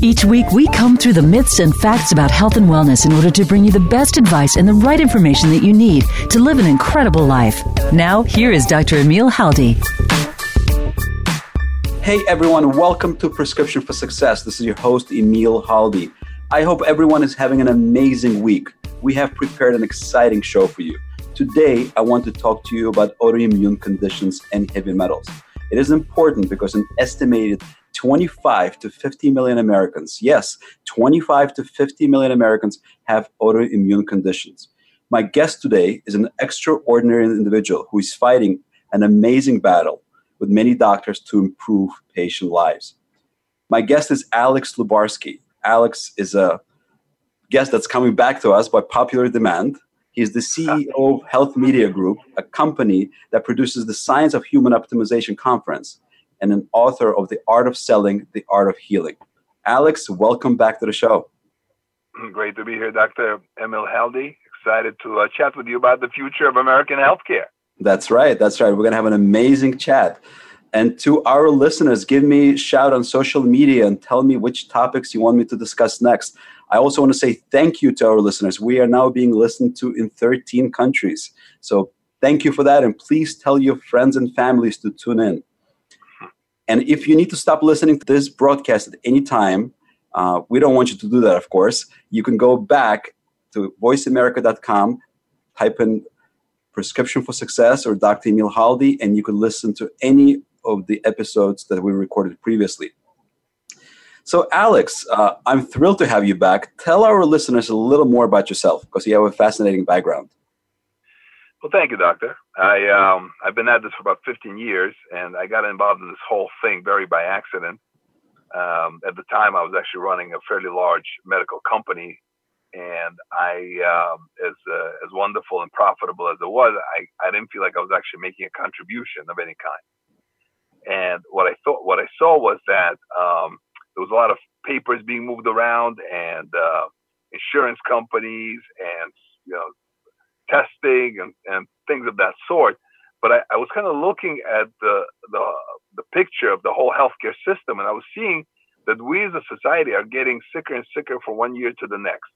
Each week, we comb through the myths and facts about health and wellness in order to bring you the best advice and the right information that you need to live an incredible life. Now, here is Dr. Emil Haldey. Hey everyone, welcome to Prescription for Success. This is your host, Emil Haldey. I hope everyone is having an amazing week. We have prepared an exciting show for you. Today, I want to talk to you about autoimmune conditions and heavy metals. It is important because an estimated 25 to 50 million Americans, yes, 25 to 50 million Americans have autoimmune conditions. My guest today is an extraordinary individual who is fighting an amazing battle with many doctors to improve patient lives. My guest is Alex Lubarsky. Alex is a guest that's coming back to us by popular demand. He's the CEO of Health Media Group, a company that produces the Science of Human Optimization Conference and an author of The Art of Selling, The Art of Healing. Alex, welcome back to the show. Great to be here, Dr. Emil Haldey. Excited to uh, chat with you about the future of American healthcare. That's right. That's right. We're going to have an amazing chat. And to our listeners, give me a shout on social media and tell me which topics you want me to discuss next. I also want to say thank you to our listeners. We are now being listened to in 13 countries. So thank you for that. And please tell your friends and families to tune in. And if you need to stop listening to this broadcast at any time, uh, we don't want you to do that, of course. You can go back to voiceamerica.com, type in prescription for success or Dr. Emil Haldey, and you can listen to any of the episodes that we recorded previously. So, Alex, uh, I'm thrilled to have you back. Tell our listeners a little more about yourself because you have a fascinating background. Well, thank you, Doctor. I um, I've been at this for about 15 years, and I got involved in this whole thing very by accident. Um, at the time, I was actually running a fairly large medical company, and I, um, as uh, as wonderful and profitable as it was, I, I didn't feel like I was actually making a contribution of any kind. And what I thought, what I saw was that um, there was a lot of papers being moved around, and uh, insurance companies, and you know testing and, and things of that sort. But I, I was kind of looking at the, the the picture of the whole healthcare system, and I was seeing that we as a society are getting sicker and sicker from one year to the next.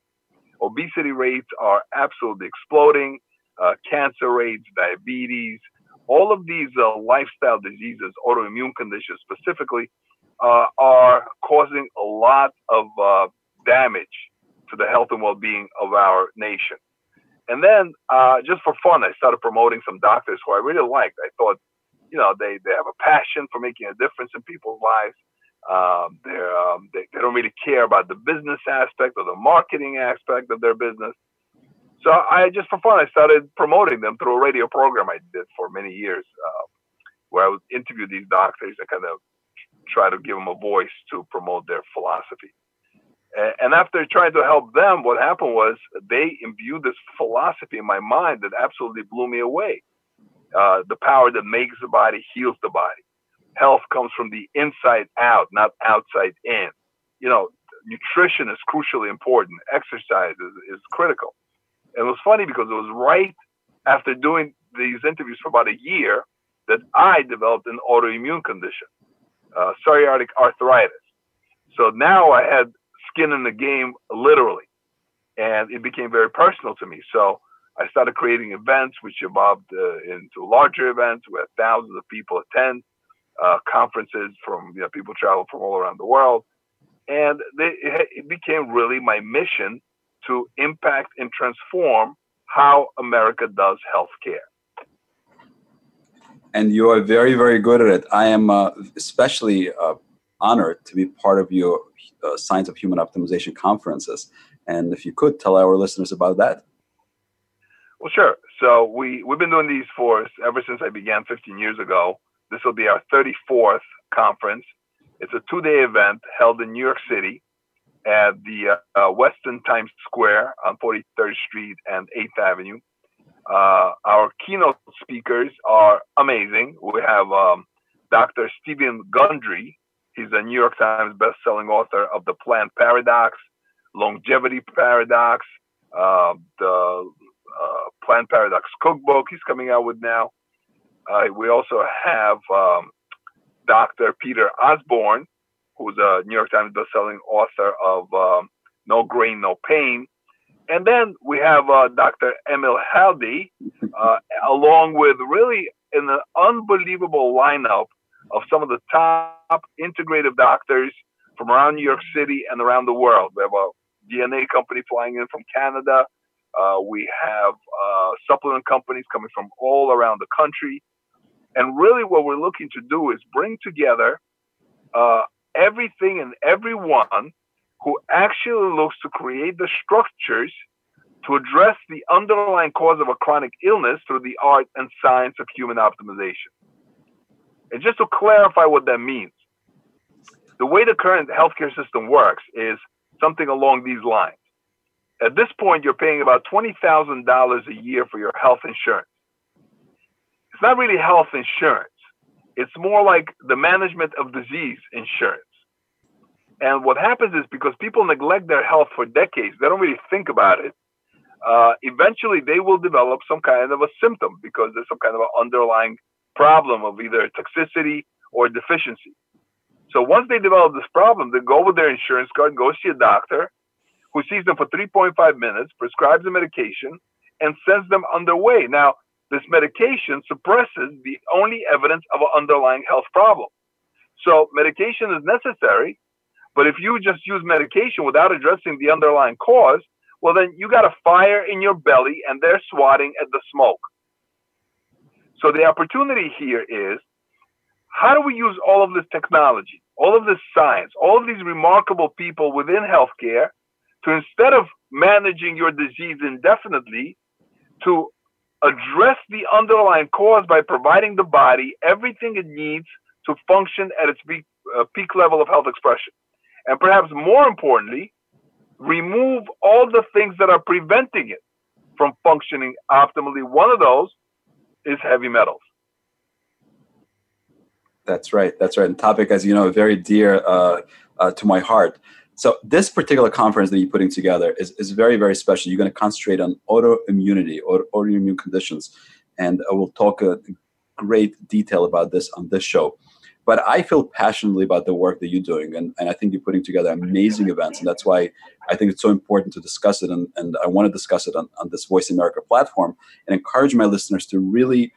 Obesity rates are absolutely exploding. Uh, cancer rates, diabetes, all of these uh, lifestyle diseases, autoimmune conditions specifically, uh, are causing a lot of uh, damage to the health and well-being of our nation. And then uh, just for fun, I started promoting some doctors who I really liked. I thought, you know, they, they have a passion for making a difference in people's lives. Um, um, they, they don't really care about the business aspect or the marketing aspect of their business. So I just for fun, I started promoting them through a radio program I did for many years, uh, where I would interview these doctors and kind of try to give them a voice to promote their philosophy. And after trying to help them, what happened was they imbued this philosophy in my mind that absolutely blew me away. Uh, the power that makes the body heals the body. Health comes from the inside out, not outside in. You know, nutrition is crucially important. Exercise is, is critical. And it was funny because it was right after doing these interviews for about a year that I developed an autoimmune condition, uh, psoriatic arthritis. So now I had skin in the game literally. And it became very personal to me. So I started creating events, which evolved uh, into larger events where thousands of people attend, uh, conferences from, you know, people travel from all around the world. And they, it became really my mission to impact and transform how America does healthcare. And you are very, very good at it. I am uh, especially uh, honored to be part of your uh, Science of Human Optimization conferences. And if you could tell our listeners about that. Well, sure. So we, we've been doing these for ever since I began 15 years ago. This will be our 34th conference. It's a two day event held in New York City. at the uh, Westin Times Square on 43rd Street and 8th Avenue. Uh, our keynote speakers are amazing. We have um, Dr. Stephen Gundry. He's a New York Times best-selling author of The Plant Paradox, Longevity Paradox, uh, the uh, Plant Paradox Cookbook he's coming out with now. Uh, we also have um, Dr. Peter Osborne, who's a New York Times best-selling author of um, No Grain, No Pain. And then we have uh, Dr. Emil Haldey, uh, along with really an unbelievable lineup of some of the top integrative doctors from around New York City and around the world. We have a DNA company flying in from Canada. Uh, we have uh, supplement companies coming from all around the country. And really, what we're looking to do is bring together uh, everything and everyone who actually looks to create the structures to address the underlying cause of a chronic illness through the art and science of human optimization. And just to clarify what that means, the way the current healthcare system works is something along these lines. At this point, you're paying about $20,000 a year for your health insurance. It's not really health insurance. It's more like the management of disease insurance. And what happens is because people neglect their health for decades, they don't really think about it. Uh, eventually, they will develop some kind of a symptom because there's some kind of an underlying problem of either toxicity or deficiency. So once they develop this problem, they go with their insurance card, go see a doctor who sees them for 3.5 minutes, prescribes a medication, and sends them underway. Now, this medication suppresses the only evidence of an underlying health problem. So medication is necessary, but if you just use medication without addressing the underlying cause, well, then you got a fire in your belly and they're swatting at the smoke. So the opportunity here is how do we use all of this technology, all of this science, all of these remarkable people within healthcare to instead of managing your disease indefinitely, to address the underlying cause by providing the body everything it needs to function at its peak, uh, peak level of health expression. And perhaps more importantly, remove all the things that are preventing it from functioning optimally. One of those is heavy metals. That's right. That's right. And topic, as you know, very dear uh, uh, to my heart. So this particular conference that you're putting together is, is very, very special. You're going to concentrate on autoimmunity or autoimmune conditions. And I will talk a great detail about this on this show. But I feel passionately about the work that you're doing. And, and I think you're putting together amazing events. And that's why I think it's so important to discuss it. And, and I want to discuss it on, on this Voice America platform and encourage my listeners to really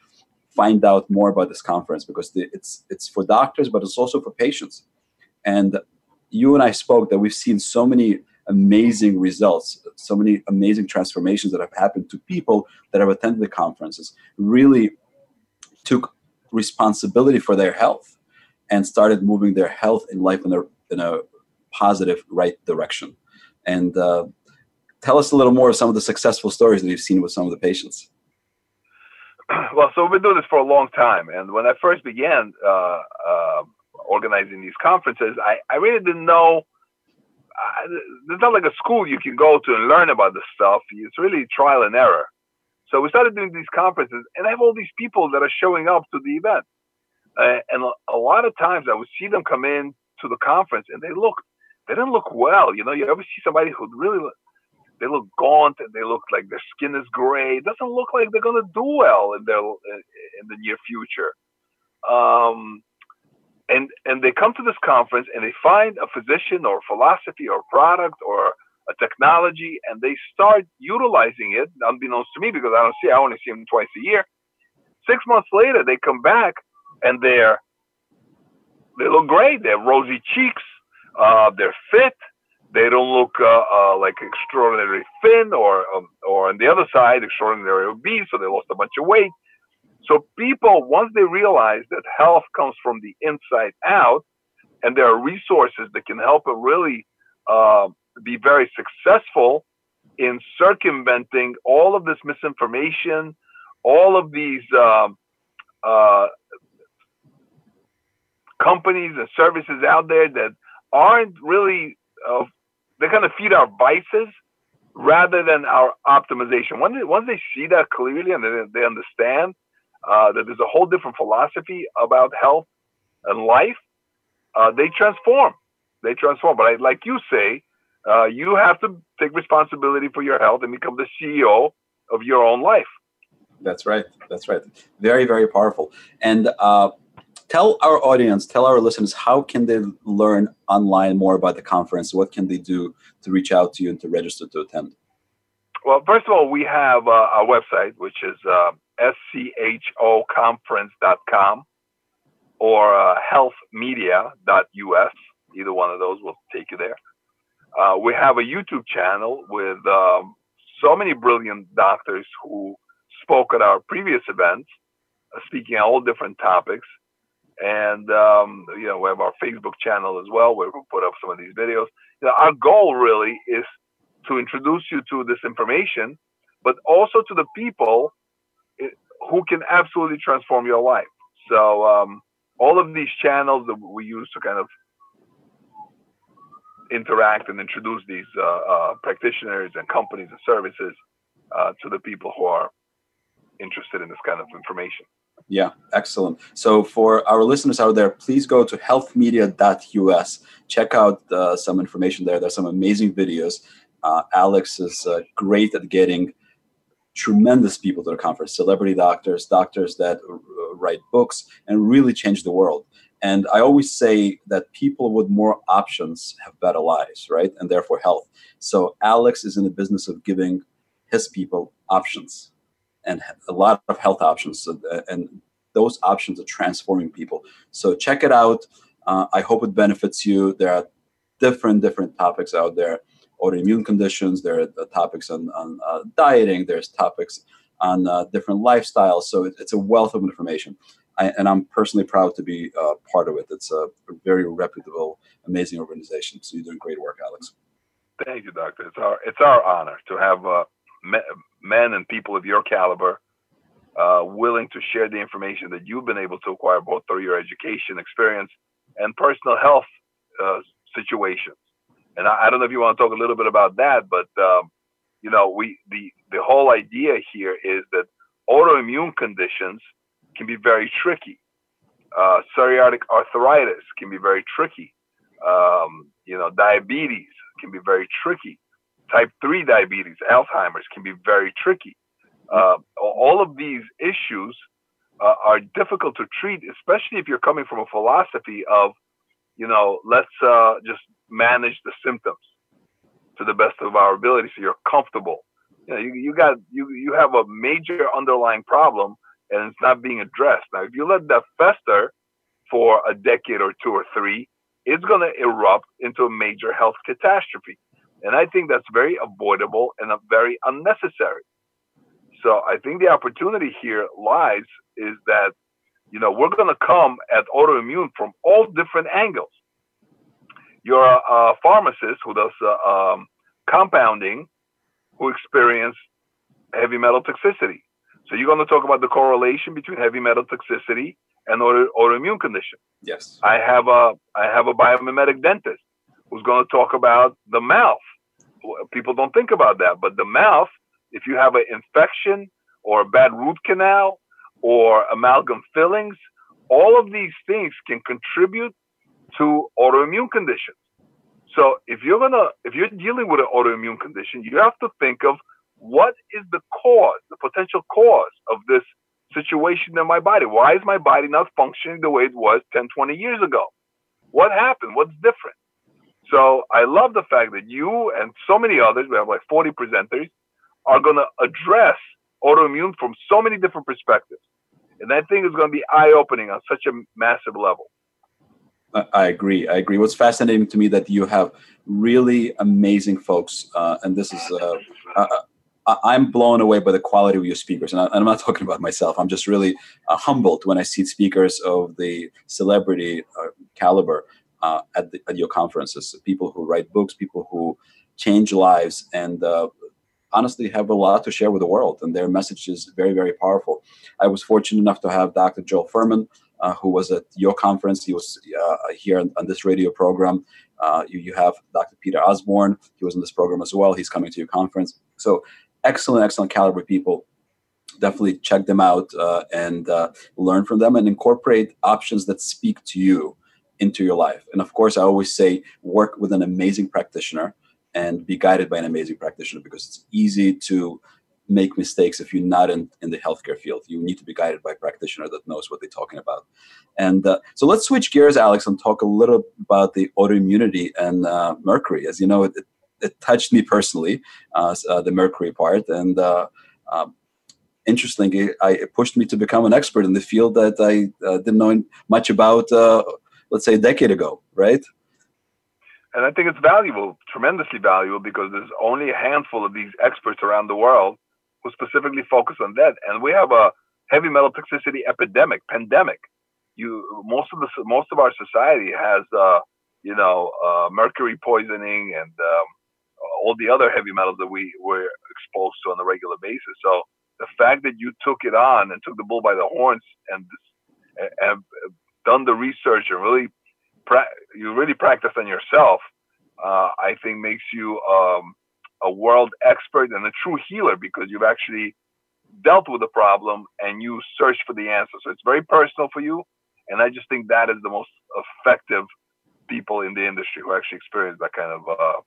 find out more about this conference because the, it's, it's for doctors, but it's also for patients. And you and I spoke that we've seen so many amazing results, so many amazing transformations that have happened to people that have attended the conferences, really took responsibility for their health and started moving their health and life in a, in a positive, right direction. And uh, tell us a little more of some of the successful stories that you've seen with some of the patients. Well, so we've been doing this for a long time. And when I first began uh, uh, organizing these conferences, I, I really didn't know. There's not like a school you can go to and learn about this stuff. It's really trial and error. So we started doing these conferences, and I have all these people that are showing up to the event. Uh, and a, lot of times I would see them come in to the conference and they look, they didn't look well. You know, you ever see somebody who really, they look gaunt and they look like their skin is gray. It doesn't look like they're going to do well in their, in the near future. Um, and, and they come to this conference and they find a physician or a philosophy or product or a technology and they start utilizing it unbeknownst to me because I don't see, I only see them twice a year. Six months later, they come back and they're they look great. They have rosy cheeks. Uh, they're fit. They don't look uh, uh, like extraordinarily thin, or um, or on the other side, extraordinarily obese. So they lost a bunch of weight. So people, once they realize that health comes from the inside out, and there are resources that can help them really uh, be very successful in circumventing all of this misinformation, all of these um, uh, companies and services out there that aren't really uh, they kind of feed our vices rather than our optimization. Once they, once they see that clearly and they, they understand uh, that there's a whole different philosophy about health and life, uh, they transform. They transform. But I, like you say, uh, you have to take responsibility for your health and become the CEO of your own life. That's right. That's right. Very, very powerful. And uh, tell our audience, tell our listeners, how can they learn online more about the conference? What can they do to reach out to you and to register to attend? Well, first of all, we have uh, website, which is uh, shoconference.com or uh, healthmedia.us. Either one of those will take you there. Uh, we have a YouTube channel with um, so many brilliant doctors who spoke at our previous events, uh, speaking on all different topics. And um, you know, we have our Facebook channel as well, where we put up some of these videos. You know, our goal really is to introduce you to this information, but also to the people eh, who can absolutely transform your life. So um, all of these channels that we use to kind of interact and introduce these uh, uh, practitioners and companies and services uh, to the people who are interested in this kind of information. Yeah, excellent. So for our listeners out there, please go to healthmedia.us. Check out uh, some information there. There's some amazing videos. Uh, Alex is uh, great at getting tremendous people to the conference celebrity doctors, doctors that write books, and really change the world. And I always say that people with more options have better lives, right? And therefore health. So Alex is in the business of giving his people options and a lot of health options. And those options are transforming people. So check it out. Uh, I hope it benefits you. There are different, different topics out there autoimmune conditions, there are topics on, on uh, dieting, there's topics on uh, different lifestyles. So it, it's a wealth of information. I, and I'm personally proud to be uh, part of it. It's a very reputable, amazing organization. So you're doing great work, Alex. Thank you, Doctor. It's our it's our honor to have uh, men and people of your caliber uh, willing to share the information that you've been able to acquire both through your education experience and personal health uh, situations. And I, I, don't know if you want to talk a little bit about that, but um, you know, we the the whole idea here is that autoimmune conditions can be very tricky. Uh, psoriatic arthritis can be very tricky. Um, you know, diabetes can be very tricky type 3 diabetes, Alzheimer's can be very tricky. Uh, all of these issues uh, are difficult to treat, especially if you're coming from a philosophy of, you know, let's uh, just manage the symptoms to the best of our ability so you're comfortable. You know, you, you got you you have a major underlying problem and it's not being addressed. Now, if you let that fester for a decade or two or three, it's going to erupt into a major health catastrophe. And I think that's very avoidable and very unnecessary. So I think the opportunity here lies is that, you know, we're going to come at autoimmune from all different angles. You're a, a pharmacist who does uh, um, compounding, who experienced heavy metal toxicity. So you're going to talk about the correlation between heavy metal toxicity and auto, autoimmune condition. Yes. I have a I have a biomimetic dentist who's going to talk about the mouth. People don't think about that, but the mouth, if you have an infection or a bad root canal or amalgam fillings, all of these things can contribute to autoimmune conditions. So if you're gonna, if you're dealing with an autoimmune condition, you have to think of what is the cause, the potential cause of this situation in my body. Why is my body not functioning the way it was 10, 20 years ago? What happened? What's different? So I love the fact that you and so many others, we have like 40 presenters, are going to address autoimmune from so many different perspectives. And I think it's going to be eye opening on such a massive level. I agree. I agree. What's fascinating to me that you have really amazing folks, uh, and this is uh, uh, uh I'm blown away by the quality of your speakers, and, I, am not talking about myself. I'm just really uh, humbled when I see speakers of the celebrity uh, caliber uh, at, the, at your conferences. People who write books, people who change lives, and uh, honestly have a lot to share with the world. And their message is very, very powerful. I was fortunate enough to have Dr. Joel Fuhrman uh, who was at your conference. He was uh, here on, on, this radio program, Uh, you, you have Dr. Peter Osborne. He was in this program as well. He's coming to your conference. So excellent, excellent caliber people. Definitely check them out uh, and uh, learn from them and incorporate options that speak to you into your life. And of course, I always say work with an amazing practitioner and be guided by an amazing practitioner because it's easy to make mistakes if you're not in, in the healthcare field. You need to be guided by a practitioner that knows what they're talking about. And uh, so let's switch gears, Alex, and talk a little about the autoimmunity and uh, mercury. As you know, it, it, it touched me personally, uh, uh the mercury part. And uh, um, interestingly, it pushed me to become an expert in the field that I uh, didn't know much about, let's say, a decade ago, right? And I think it's valuable, tremendously valuable, because there's only a handful of these experts around the world who specifically focus on that. And we have a heavy metal toxicity epidemic, pandemic. You most of the most of our society has, uh, you know, uh, mercury poisoning and um, all the other heavy metals that we were exposed to on a regular basis. So the fact that you took it on and took the bull by the horns and have done the research and really pra- you really practice on yourself, uh, I think makes you um, a world expert and a true healer because you've actually dealt with the problem and you search for the answer. So it's very personal for you, and I just think that is the most effective people in the industry who actually experience that kind of uh,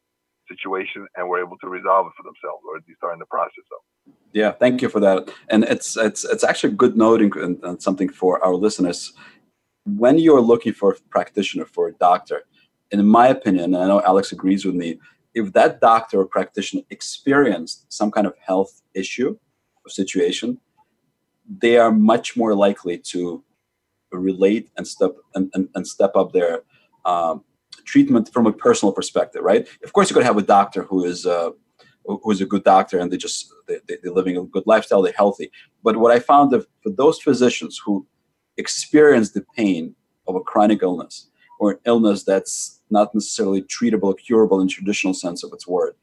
situation and were able to resolve it for themselves, or at least are in the process of. Yeah, thank you for that. And it's it's it's actually a good note and something for our listeners when you're looking for a practitioner, for a doctor, in my opinion, and I know Alex agrees with me, if that doctor or practitioner experienced some kind of health issue or situation, they are much more likely to relate and step and, and, and step up their um, treatment from a personal perspective, right? Of course, you could have a doctor who is uh, who is a good doctor and they just they, they're living a good lifestyle, they're healthy. But what I found that for those physicians who experience the pain of a chronic illness or an illness that's not necessarily treatable, curable in traditional sense of its word.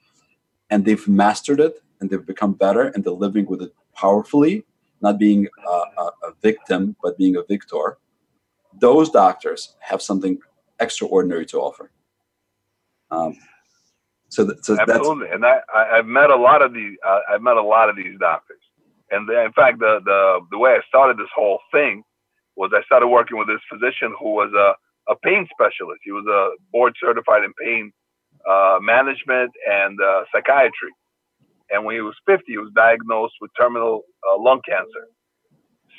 And they've mastered it and they've become better and they're living with it powerfully, not being a, a, a victim, but being a victor. Those doctors have something extraordinary to offer. Um, so, that, so absolutely, and I, I, have met a lot of these. Uh, I've met a lot of these doctors, and in fact, the the the way I started this whole thing was I started working with this physician who was a, a pain specialist. He was a board certified in pain uh, management and uh, psychiatry. And when he was 50, he was diagnosed with terminal uh, lung cancer.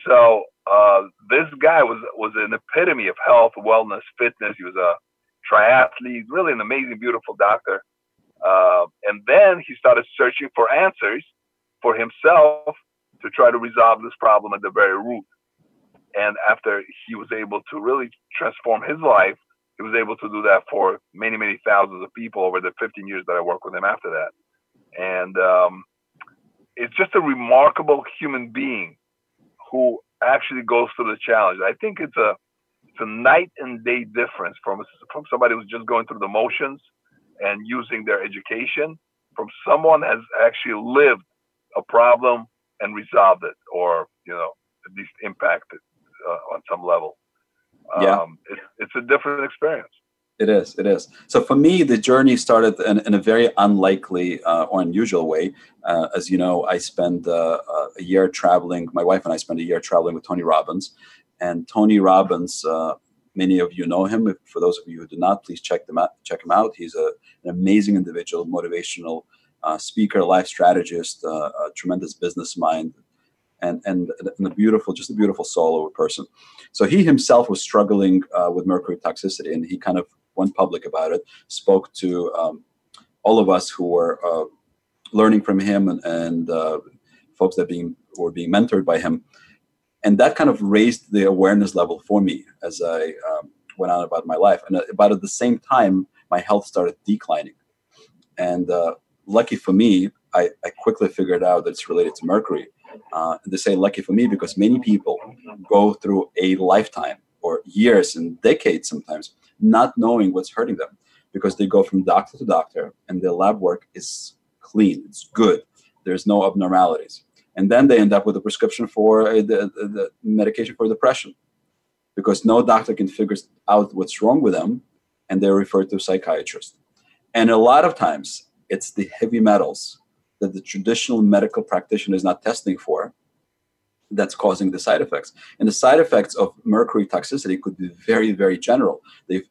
So uh, this guy was was an epitome of health, wellness, fitness. He was a triathlete, really an amazing, beautiful doctor. Uh, and then he started searching for answers for himself to try to resolve this problem at the very root. And after he was able to really transform his life, he was able to do that for many, many thousands of people over the 15 years that I worked with him after that. And um, it's just a remarkable human being who actually goes through the challenge. I think it's a it's a night and day difference from from somebody who's just going through the motions and using their education from someone who has actually lived a problem and resolved it or you know at least impacted uh, on some level. Yeah, um, it, it's a different experience. It is. It is. So for me, the journey started in, in a very unlikely uh, or unusual way. Uh, as you know, I spent uh, uh, a year traveling. My wife and I spent a year traveling with Tony Robbins, and Tony Robbins. Uh, many of you know him. If, for those of you who do not, please check them out. Check him out. He's a, an amazing individual, motivational uh, speaker, life strategist, a tremendous business mind, and, and, and a beautiful, just a beautiful soul of a person. So he himself was struggling uh, with mercury toxicity, and he kind of went public about it. Spoke to um, all of us who were uh, learning from him and, and uh, folks that being were being mentored by him, and that kind of raised the awareness level for me as I um, went on about my life. And about at the same time, my health started declining, and uh, lucky for me, I, I quickly figured out that it's related to mercury uh, they say lucky for me because many people go through a lifetime or years and decades sometimes not knowing what's hurting them because they go from doctor to doctor and their lab work is clean, it's good, there's no abnormalities. And then they end up with a prescription for a, the, the medication for depression because no doctor can figure out what's wrong with them and they're referred to a psychiatrist. And a lot of times, it's the heavy metals that the traditional medical practitioner is not testing for that's causing the side effects. And the side effects of mercury toxicity could be very, very general. They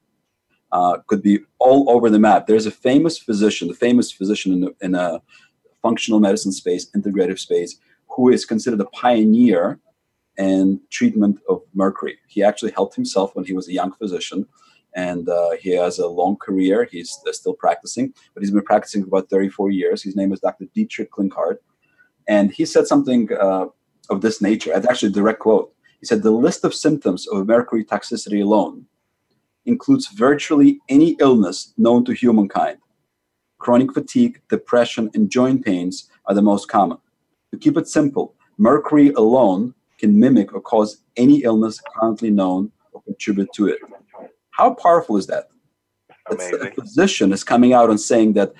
uh, could be all over the map. There's a famous physician, the famous physician in, the, in a functional medicine space, integrative space, who is considered a pioneer in treatment of mercury. He actually helped himself when he was a young physician, and uh, he has a long career. He's uh, still practicing, but he's been practicing for about 34 years. His name is Dr. Dietrich Klinghardt, and he said something uh, of this nature. It's actually a direct quote. He said, The list of symptoms of mercury toxicity alone includes virtually any illness known to humankind. Chronic fatigue, depression, and joint pains are the most common. To keep it simple, mercury alone can mimic or cause any illness currently known or contribute to it. How powerful is that? Amazing. A physician is coming out and saying that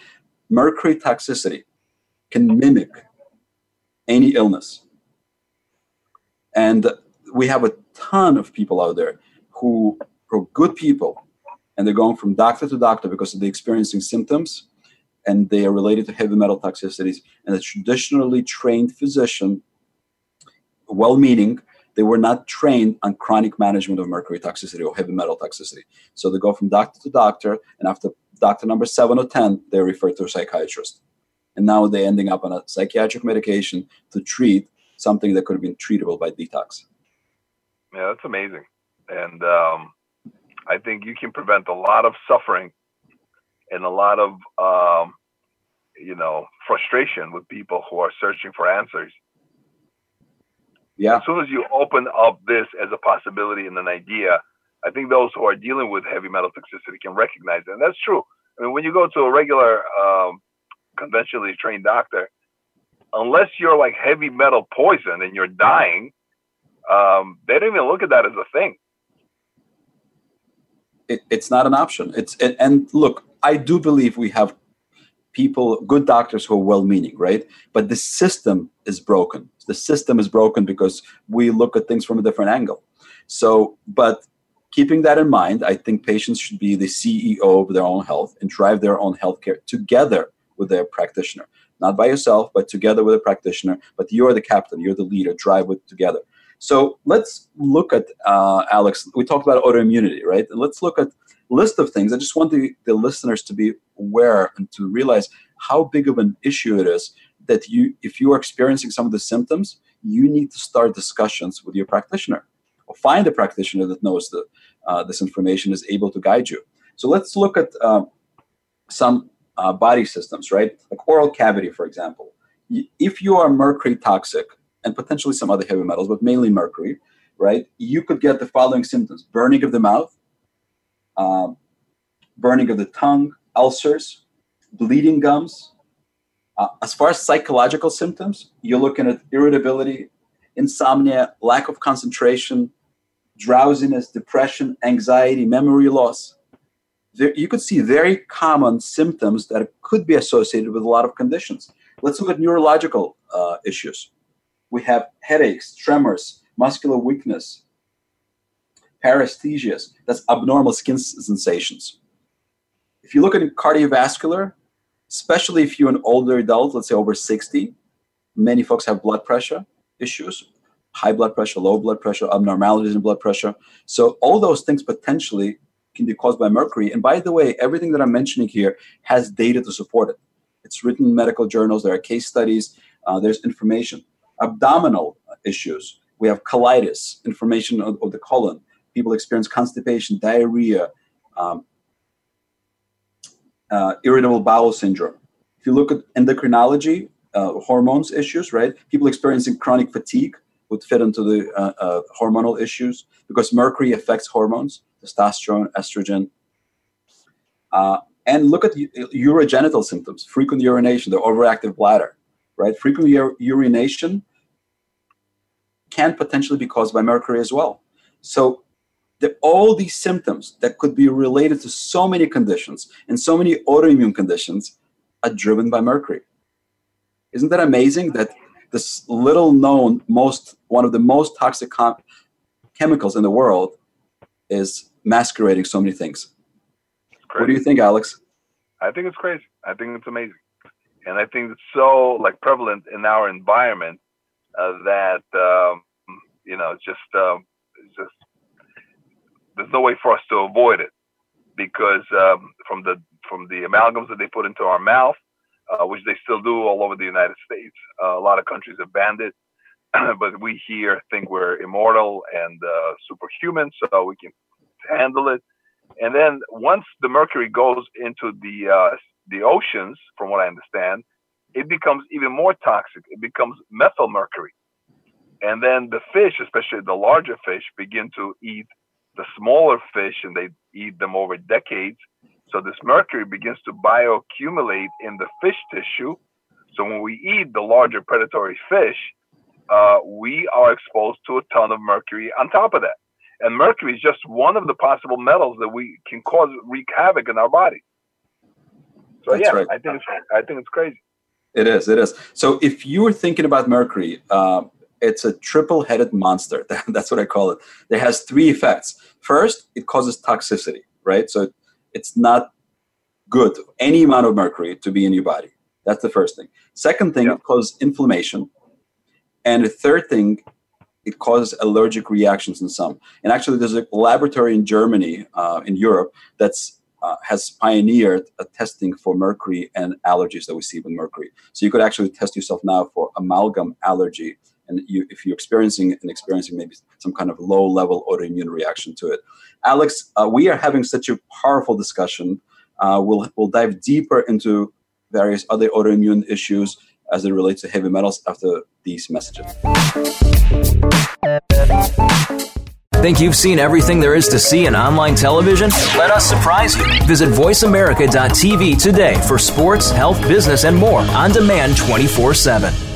mercury toxicity can mimic any illness. And we have a ton of people out there who are good people and they're going from doctor to doctor because they're experiencing symptoms and they are related to heavy metal toxicities. And a traditionally trained physician, well meaning, they were not trained on chronic management of mercury toxicity or heavy metal toxicity. So they go from doctor to doctor, and after doctor number seven or 10, they're referred to a psychiatrist. And now they're ending up on a psychiatric medication to treat something that could have been treatable by detox. Yeah, that's amazing. And um, I think you can prevent a lot of suffering and a lot of, um, you know, frustration with people who are searching for answers. Yeah. As soon as you open up this as a possibility and an idea, I think those who are dealing with heavy metal toxicity can recognize it. And that's true. I mean, when you go to a regular, um, conventionally trained doctor, unless you're like heavy metal poison and you're dying, um, they don't even look at that as a thing. It, it's not an option. It's it, and look, I do believe we have people, good doctors who are well-meaning, right? But the system is broken. The system is broken because we look at things from a different angle. So, but keeping that in mind, I think patients should be the CEO of their own health and drive their own healthcare together with their practitioner not by yourself, but together with a practitioner. But you're the captain, you're the leader, drive it together. So let's look at, uh, Alex, we talked about autoimmunity, right? And Let's look at list of things. I just want the, the listeners to be aware and to realize how big of an issue it is that you, if you are experiencing some of the symptoms, you need to start discussions with your practitioner or find a practitioner that knows that uh, this information is able to guide you. So let's look at uh, some uh, body systems, right? Like oral cavity, for example. If you are mercury toxic and potentially some other heavy metals, but mainly mercury, right? You could get the following symptoms: burning of the mouth, um, burning of the tongue, ulcers, bleeding gums. Uh, as far as psychological symptoms, you're looking at irritability, insomnia, lack of concentration, drowsiness, depression, anxiety, memory loss there, you could see very common symptoms that could be associated with a lot of conditions. Let's look at neurological uh, issues. We have headaches, tremors, muscular weakness, paresthesias, that's abnormal skin sensations. If you look at cardiovascular, especially if you're an older adult, let's say over 60, many folks have blood pressure issues, high blood pressure, low blood pressure, abnormalities in blood pressure. So all those things potentially can be caused by mercury. And by the way, everything that I'm mentioning here has data to support it. It's written in medical journals, there are case studies, uh, there's information. Abdominal issues, we have colitis, inflammation of, of the colon. People experience constipation, diarrhea, um, uh, irritable bowel syndrome. If you look at endocrinology, uh, hormones issues, right? People experiencing chronic fatigue would fit into the uh, uh, hormonal issues because mercury affects hormones testosterone, estrogen. Uh, and look at urogenital symptoms, frequent urination, the overactive bladder, right? Frequent ur- urination can potentially be caused by mercury as well. So the, all these symptoms that could be related to so many conditions and so many autoimmune conditions are driven by mercury. Isn't that amazing that this little known, most one of the most toxic com- chemicals in the world is masquerading so many things. What do you think, Alex? I think it's crazy. I think it's amazing, and I think it's so like prevalent in our environment uh, that um, you know, just um, there's no way for us to avoid it because um, from the from the amalgams that they put into our mouth, uh, which they still do all over the United States, uh, a lot of countries have banned it, but we here think we're immortal and uh, superhuman, so we can handle it. And then once the mercury goes into the uh, the oceans, from what I understand, it becomes even more toxic. It becomes methyl mercury, and then the fish, especially the larger fish, begin to eat the smaller fish, and they eat them over decades. So this mercury begins to bioaccumulate in the fish tissue. So when we eat the larger predatory fish, uh, we are exposed to a ton of mercury on top of that. And mercury is just one of the possible metals that we can cause wreak havoc in our body. So That's yeah, right. I think it's, I think it's crazy. It is. It is. So if you were thinking about mercury, uh, it's a triple-headed monster. That's what I call it. It has three effects. First, it causes toxicity, right? So it's not good any amount of mercury to be in your body. That's the first thing. Second thing, it causes inflammation. And the third thing, it causes allergic reactions in some. And actually, there's a laboratory in Germany, uh, in Europe, that's uh, has pioneered a testing for mercury and allergies that we see with mercury. So you could actually test yourself now for amalgam allergy and you, if you're experiencing and experiencing maybe some kind of low level autoimmune reaction to it. Alex, uh, we are having such a powerful discussion. Uh, we'll, we'll dive deeper into various other autoimmune issues as it relates to heavy metals after these messages. Think you've seen everything there is to see in online television? Let us surprise you. Visit VoiceAmerica.tv today for sports, health, business, and more on demand 24 7.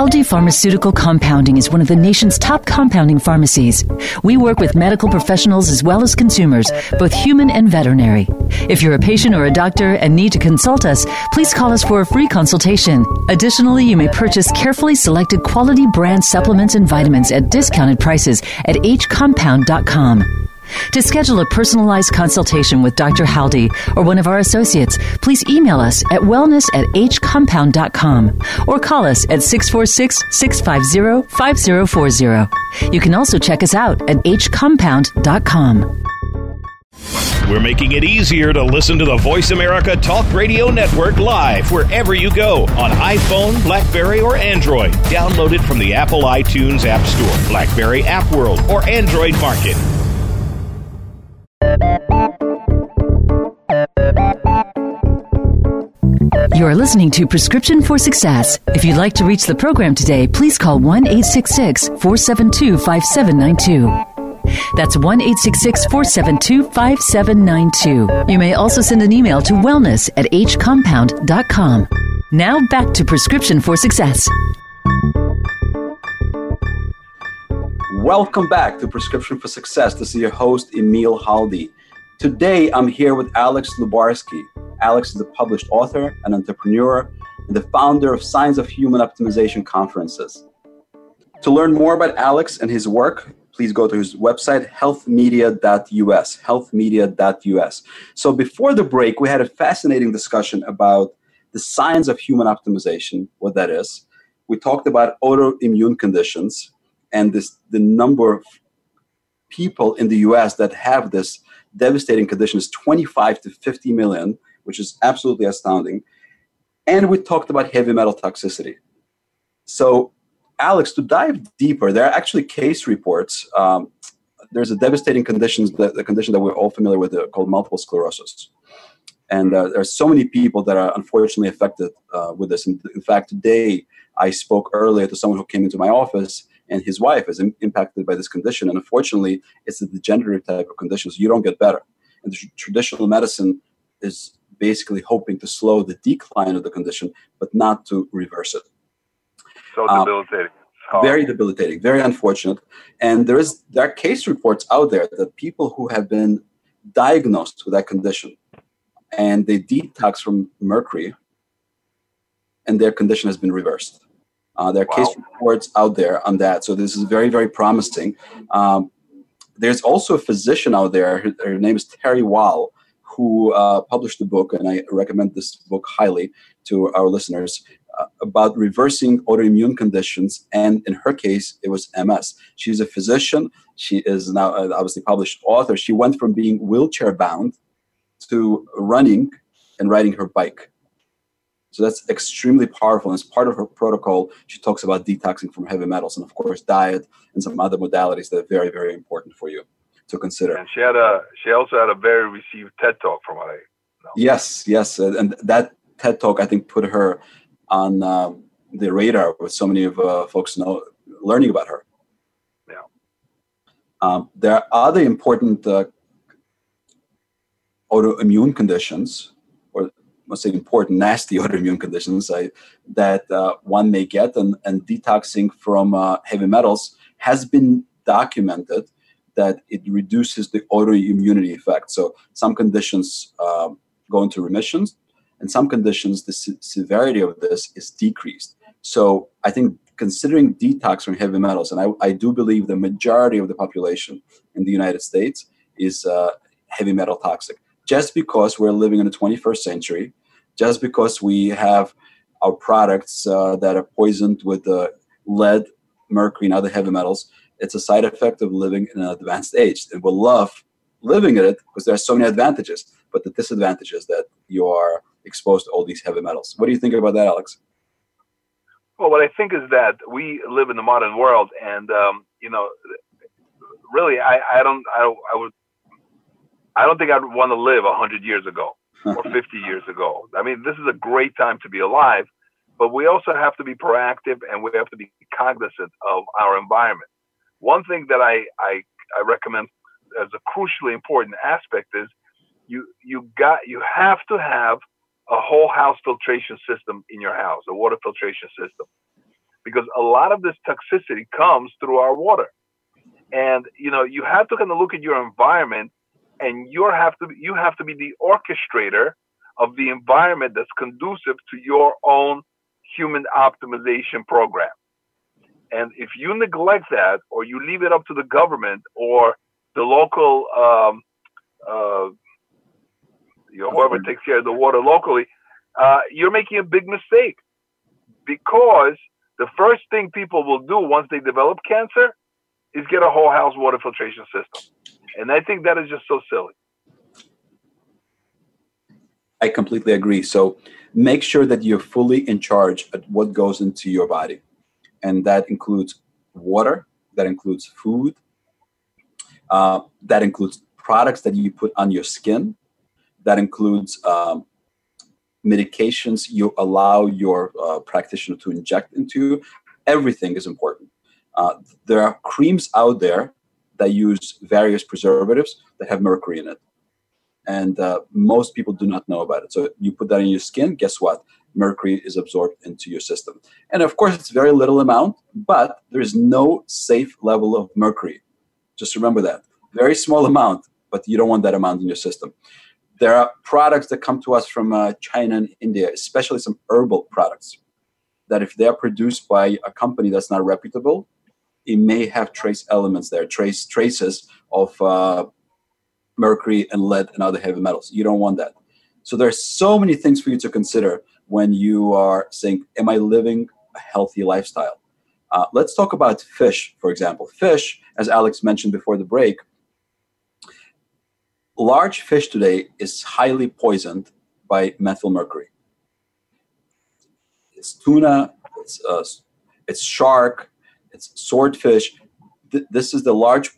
Haldey Pharmaceutical Compounding is one of the nation's top compounding pharmacies. We work with medical professionals as well as consumers, both human and veterinary. If you're a patient or a doctor and need to consult us, please call us for a free consultation. Additionally, you may purchase carefully selected quality brand supplements and vitamins at discounted prices at hcompound.com. To schedule a personalized consultation with Dr. Haldey or one of our associates, please email us at wellness at hcompound.com or call us at 646 650 5040. You can also check us out at hcompound.com. We're making it easier to listen to the Voice America Talk Radio Network live wherever you go on iPhone, Blackberry, or Android. Download it from the Apple iTunes App Store, Blackberry App World, or Android Market. You are listening to Prescription for Success. If you'd like to reach the program today, please call 1 866 472 5792. That's 1 866 472 5792. You may also send an email to wellness at hcompound.com. Now back to Prescription for Success. Welcome back to Prescription for Success. This is your host, Emil Haldey. Today, I'm here with Alex Lubarsky. Alex is a published author, an entrepreneur, and the founder of Science of Human Optimization conferences. To learn more about Alex and his work, please go to his website, healthmedia.us, healthmedia.us. So before the break, we had a fascinating discussion about the science of human optimization, what that is. We talked about autoimmune conditions and this the number of people in the US that have this devastating condition is 25 to 50 million, which is absolutely astounding. And we talked about heavy metal toxicity. So, Alex, to dive deeper, there are actually case reports. Um, there's a devastating condition, the, the, condition that we're all familiar with, uh, called multiple sclerosis. And uh, there are so many people that are unfortunately affected uh, with this. And in fact, today I spoke earlier to someone who came into my office, and his wife is Im- impacted by this condition. And unfortunately, it's a degenerative type of condition, so you don't get better. And the tr- traditional medicine is basically hoping to slow the decline of the condition, but not to reverse it. So um, debilitating. Um, very debilitating, very unfortunate. And there is there are case reports out there that people who have been diagnosed with that condition and they detox from mercury and their condition has been reversed. Uh, there are wow. case reports out there on that. So this is very, very promising. Um, there's also a physician out there, her, her name is Terry Wahls, who uh, published a book, and I recommend this book highly to our listeners uh, about reversing autoimmune conditions. And in her case, it was MS. She's a physician. She is now uh, obviously published author. She went from being wheelchair bound to running and riding her bike. So that's extremely powerful. And as part of her protocol, she talks about detoxing from heavy metals and, of course, diet and some other modalities that are very, very important for you to consider. And she had a she also had a very received TED talk from what I know. Yes, yes, and that TED talk I think put her on um, the radar with so many of uh, folks know learning about her. Yeah. Um, there are other important uh, autoimmune conditions, say important nasty autoimmune conditions I, that uh, one may get, and, and detoxing from uh, heavy metals has been documented that it reduces the autoimmunity effect. So some conditions um, go into remissions, and some conditions the se- severity of this is decreased. So I think considering detox from heavy metals, and I, I do believe the majority of the population in the United States is uh, heavy metal toxic just because we're living in the 21st century, just because we have our products uh, that are poisoned with uh, lead, mercury, and other heavy metals, it's a side effect of living in an advanced age. And we'll love living in it because there are so many advantages, but the disadvantage is that you are exposed to all these heavy metals. What do you think about that, Alex? Well, what I think is that we live in the modern world, and um, you know, really, I, I don't, I, I would I don't think I'd want to live a 100 years ago or 50 years ago. I mean, this is a great time to be alive, but we also have to be proactive and we have to be cognizant of our environment. One thing that I, I, I recommend as a crucially important aspect is you, you got, you have to have a whole house filtration system in your house, a water filtration system, because a lot of this toxicity comes through our water. And, you know, you have to kind of look at your environment and you have to you have to be the orchestrator of the environment that's conducive to your own human optimization program. And if you neglect that, or you leave it up to the government or the local, um, uh, you know, whoever takes care of the water locally, uh, you're making a big mistake because the first thing people will do once they develop cancer is get a whole house water filtration system. And I think that is just so silly. I completely agree. So make sure that you're fully in charge of what goes into your body. And that includes water, that includes food, uh, that includes products that you put on your skin, that includes um, medications you allow your uh, practitioner to inject into. You. Everything is important. Uh, there are creams out there that use various preservatives that have mercury in it. And uh, most people do not know about it. So you put that in your skin, guess what? Mercury is absorbed into your system. And of course, it's very little amount, but there is no safe level of mercury. Just remember that. Very small amount, but you don't want that amount in your system. There are products that come to us from uh, China and India, especially some herbal products, that if they are produced by a company that's not reputable, it may have trace elements there, trace traces of uh, mercury and lead and other heavy metals. You don't want that. So there's so many things for you to consider when you are saying, "Am I living a healthy lifestyle?" Uh, let's talk about fish, for example. Fish, as Alex mentioned before the break, large fish today is highly poisoned by methyl mercury. It's tuna, it's, uh, it's shark, it's swordfish. Th- this is the large,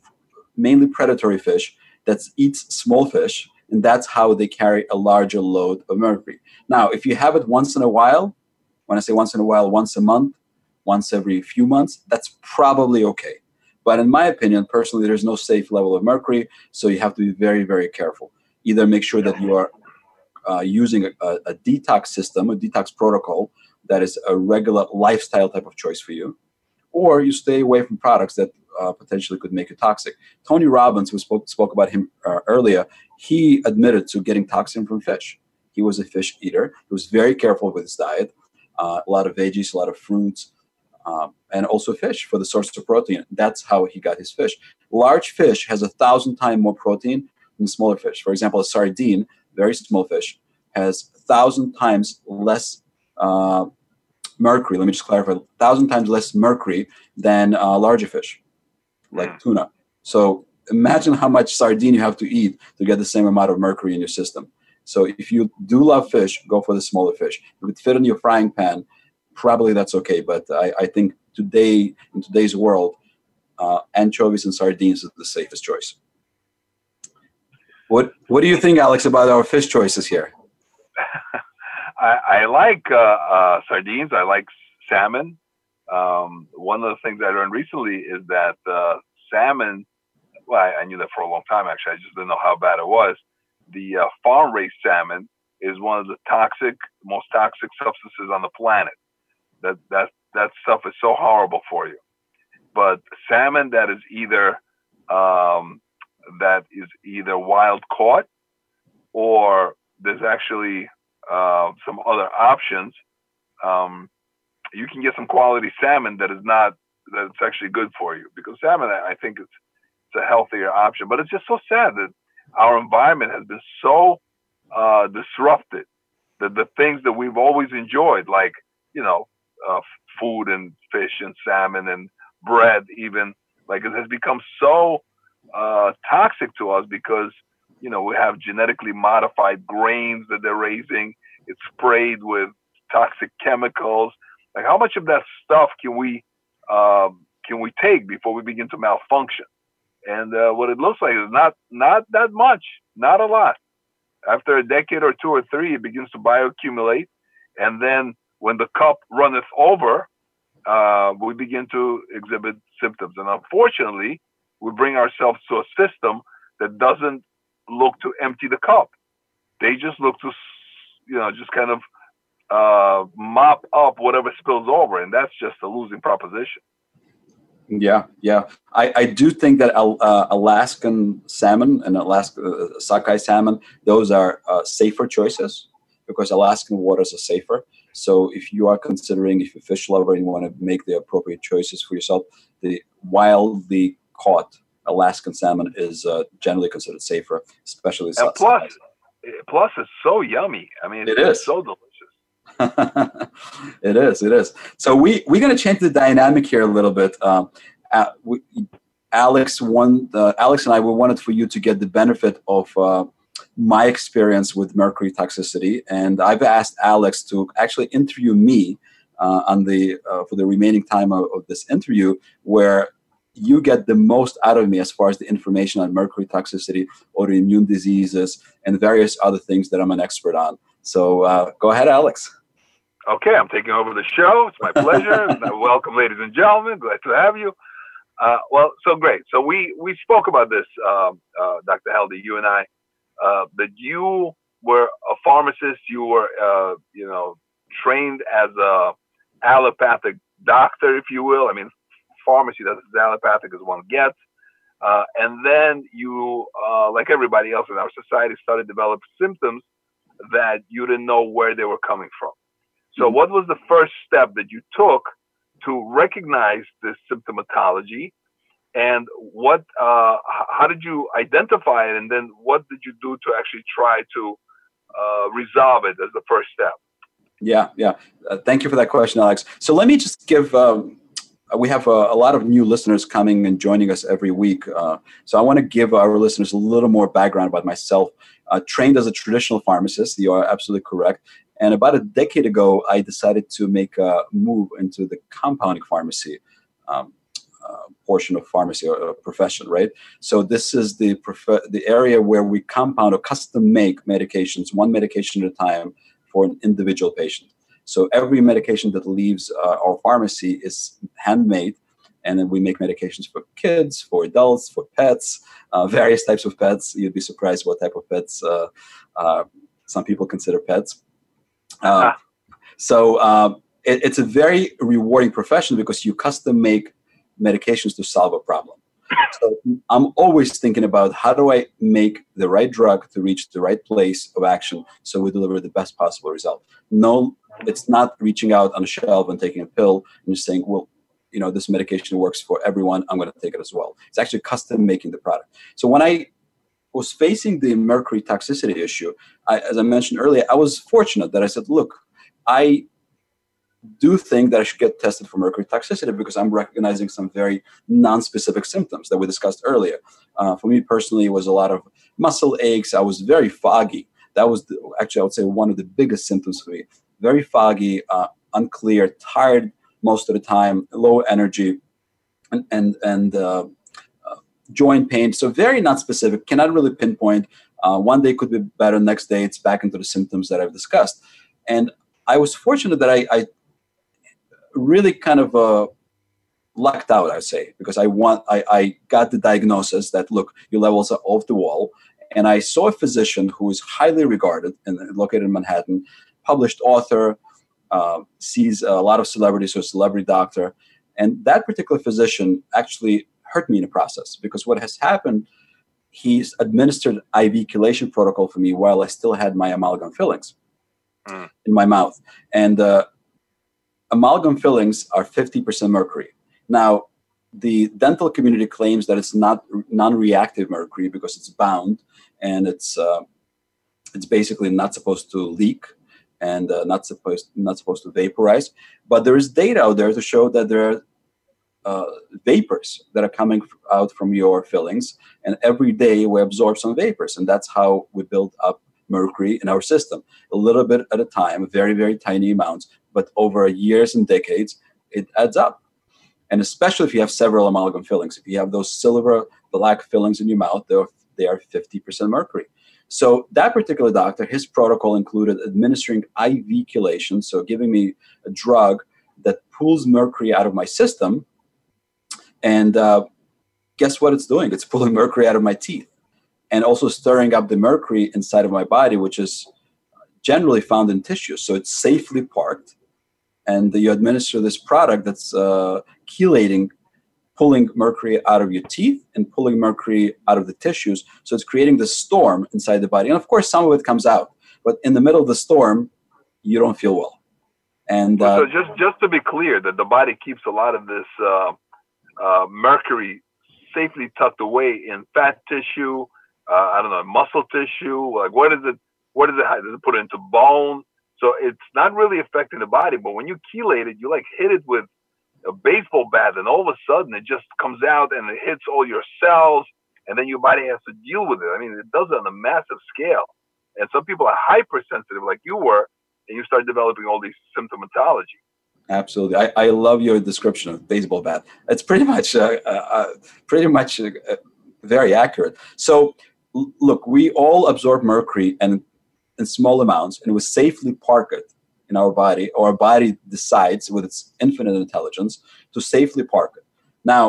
mainly predatory fish that eats small fish, and that's how they carry a larger load of mercury. Now, if you have it once in a while, when I say once in a while, once a month, once every few months, that's probably okay. But in my opinion, personally, there's no safe level of mercury, so you have to be very, very careful. Either make sure that you are uh, using a, a, a, detox system, a detox protocol that is a regular lifestyle type of choice for you, or you stay away from products that uh, potentially could make you toxic. Tony Robbins, who spoke, spoke about him uh, earlier, he admitted to getting toxin from fish. He was a fish eater. He was very careful with his diet, uh, a lot of veggies, a lot of fruits, um, and also fish for the source of protein. That's how he got his fish. Large fish has a thousand times more protein than smaller fish. For example, a sardine, very small fish, has a thousand times less uh, mercury. Let me just clarify: a thousand times less mercury than uh, larger fish, like mm. tuna. So imagine how much sardine you have to eat to get the same amount of mercury in your system. So if you do love fish, go for the smaller fish. If it fit in your frying pan, probably that's okay. But I, I think today, in today's world, uh, anchovies and sardines is the safest choice. What What do you think, Alex, about our fish choices here? I, I, like uh, uh, sardines. I like salmon. Um, one of the things I learned recently is that uh, salmon. Well, I, I, knew that for a long time. Actually, I just didn't know how bad it was. The uh, farm-raised salmon is one of the toxic, most toxic substances on the planet. That that that stuff is so horrible for you. But salmon that is either um, that is either wild caught or there's actually uh, some other options. Um, you can get some quality salmon that is not that's actually good for you because salmon I think it's it's a healthier option. But it's just so sad that our environment has been so uh, disrupted that the things that we've always enjoyed, like you know, uh, food and fish and salmon and bread, even like it has become so uh, toxic to us because you know we have genetically modified grains that they're raising. It's sprayed with toxic chemicals. Like how much of that stuff can we um, can we take before we begin to malfunction? And uh, what it looks like is not not that much, not a lot. After a decade or two or three, it begins to bioaccumulate, and then when the cup runneth over, uh, we begin to exhibit symptoms. And unfortunately, we bring ourselves to a system that doesn't look to empty the cup. They just look to, you know, just kind of uh, mop up whatever spills over, and that's just a losing proposition. Yeah, yeah. I, I do think that uh, Alaskan salmon and Alaska uh, sockeye salmon, those are uh, safer choices because Alaskan waters are safer. So if you are considering, if you're a fish lover and you want to make the appropriate choices for yourself, the wildly caught Alaskan salmon is uh, generally considered safer, especially. And plus, plus it's so yummy. I mean, it is so delicious. it is. It is. So we we're going to change the dynamic here a little bit. Um, uh, we, Alex, one, uh, Alex and I, we wanted for you to get the benefit of uh, my experience with mercury toxicity, and I've asked Alex to actually interview me uh, on the uh, for the remaining time of, of, this interview, where you get the most out of me as far as the information on mercury toxicity, autoimmune diseases, and various other things that I'm an expert on. So uh, go ahead, Alex. Okay, I'm taking over the show. It's my pleasure. Welcome, ladies and gentlemen. Glad to have you. Uh, well, so great. So we we spoke about this, um, uh, Dr. Haldey, you and I, uh, that you were a pharmacist, you were, uh, you know, trained as a allopathic doctor, if you will. I mean, pharmacy that's as allopathic as one gets. Uh, and then you, uh, like everybody else in our society, started to develop symptoms that you didn't know where they were coming from. So, mm-hmm. what was the first step that you took to recognize this symptomatology and what uh, how did you identify it and then what did you do to actually try to uh, resolve it as the first step yeah yeah uh, thank you for that question alex so let me just give um, we have a, a, lot of new listeners coming and joining us every week. Uh, so I want to give our listeners a little more background about myself. Uh, trained as a traditional pharmacist, you are absolutely correct. And about a decade ago, I decided to make a move into the compounding pharmacy um, uh, portion of pharmacy or, or, profession, right? So this is the prefer- the area where we compound or custom make medications, one medication at a time, for an individual patient. So every medication that leaves uh, our pharmacy is handmade, and then we make medications for kids, for adults, for pets, uh, various types of pets. You'd be surprised what type of pets uh, uh some people consider pets. Uh, ah. So uh, it, it's a very rewarding profession because you custom make medications to solve a problem. So I'm always thinking about how do I make the right drug to reach the right place of action so we deliver the best possible result. No, it's not reaching out on a shelf and taking a pill and just saying, well, you know, this medication works for everyone. I'm going to take it as well. It's actually custom making the product. So when I was facing the mercury toxicity issue, I, as I mentioned earlier, I was fortunate that I said, look, I do think that I should get tested for mercury toxicity because I'm recognizing some very non-specific symptoms that we discussed earlier. Uh, for me personally, it was a lot of muscle aches. I was very foggy. That was the, actually, I would say, one of the biggest symptoms for me. Very foggy, uh, unclear, tired most of the time, low energy, and and, and uh, uh joint pain. So very not specific. Cannot really pinpoint. Uh, one day could be better. Next day, it's back into the symptoms that I've discussed. And I was fortunate that I, I really kind of uh, lucked out, I say, because I want I, I got the diagnosis that look, your levels are off the wall, and I saw a physician who is highly regarded and located in Manhattan, published author, uh, sees a lot of celebrities, so a celebrity doctor, and that particular physician actually hurt me in the process because what has happened, he's administered IV chelation protocol for me while I still had my amalgam fillings mm. in my mouth, and uh, amalgam fillings are 50% mercury. Now, the dental community claims that it's not non-reactive mercury because it's bound and it's uh, it's basically not supposed to leak and uh, not supposed not supposed to vaporize. But there is data out there to show that there are uh, vapors that are coming out from your fillings, and every day we absorb some vapors, and that's how we build up mercury in our system, a little bit at a time, very very tiny amounts but over years and decades, it adds up. And especially if you have several amalgam fillings, if you have those silver black fillings in your mouth, they are 50% mercury. So that particular doctor, his protocol included administering IV chelation, so giving me a drug that pulls mercury out of my system. And uh, guess what it's doing? It's pulling mercury out of my teeth and also stirring up the mercury inside of my body, which is generally found in tissue. So it's safely parked and you administer this product that's uh, chelating, pulling mercury out of your teeth and pulling mercury out of the tissues. So it's creating this storm inside the body. And of course, some of it comes out, but in the middle of the storm, you don't feel well. And uh, so, just just to be clear, that the body keeps a lot of this uh, uh, mercury safely tucked away in fat tissue. Uh, I don't know, muscle tissue. Like, what is it? What is it? Does it put it into bone? So it's not really affecting the body, but when you chelate it, you like hit it with a baseball bat, and all of a sudden it just comes out and it hits all your cells, and then your body has to deal with it. I mean, it does it on a massive scale. And some people are hypersensitive, like you were, and you start developing all these symptomatology. Absolutely, I, I love your description of baseball bat. It's pretty much, uh, uh, uh pretty much uh, very accurate. So, look, we all absorb mercury and in small amounts and we safely park it in our body, or our body decides with its infinite intelligence to safely park it. Now,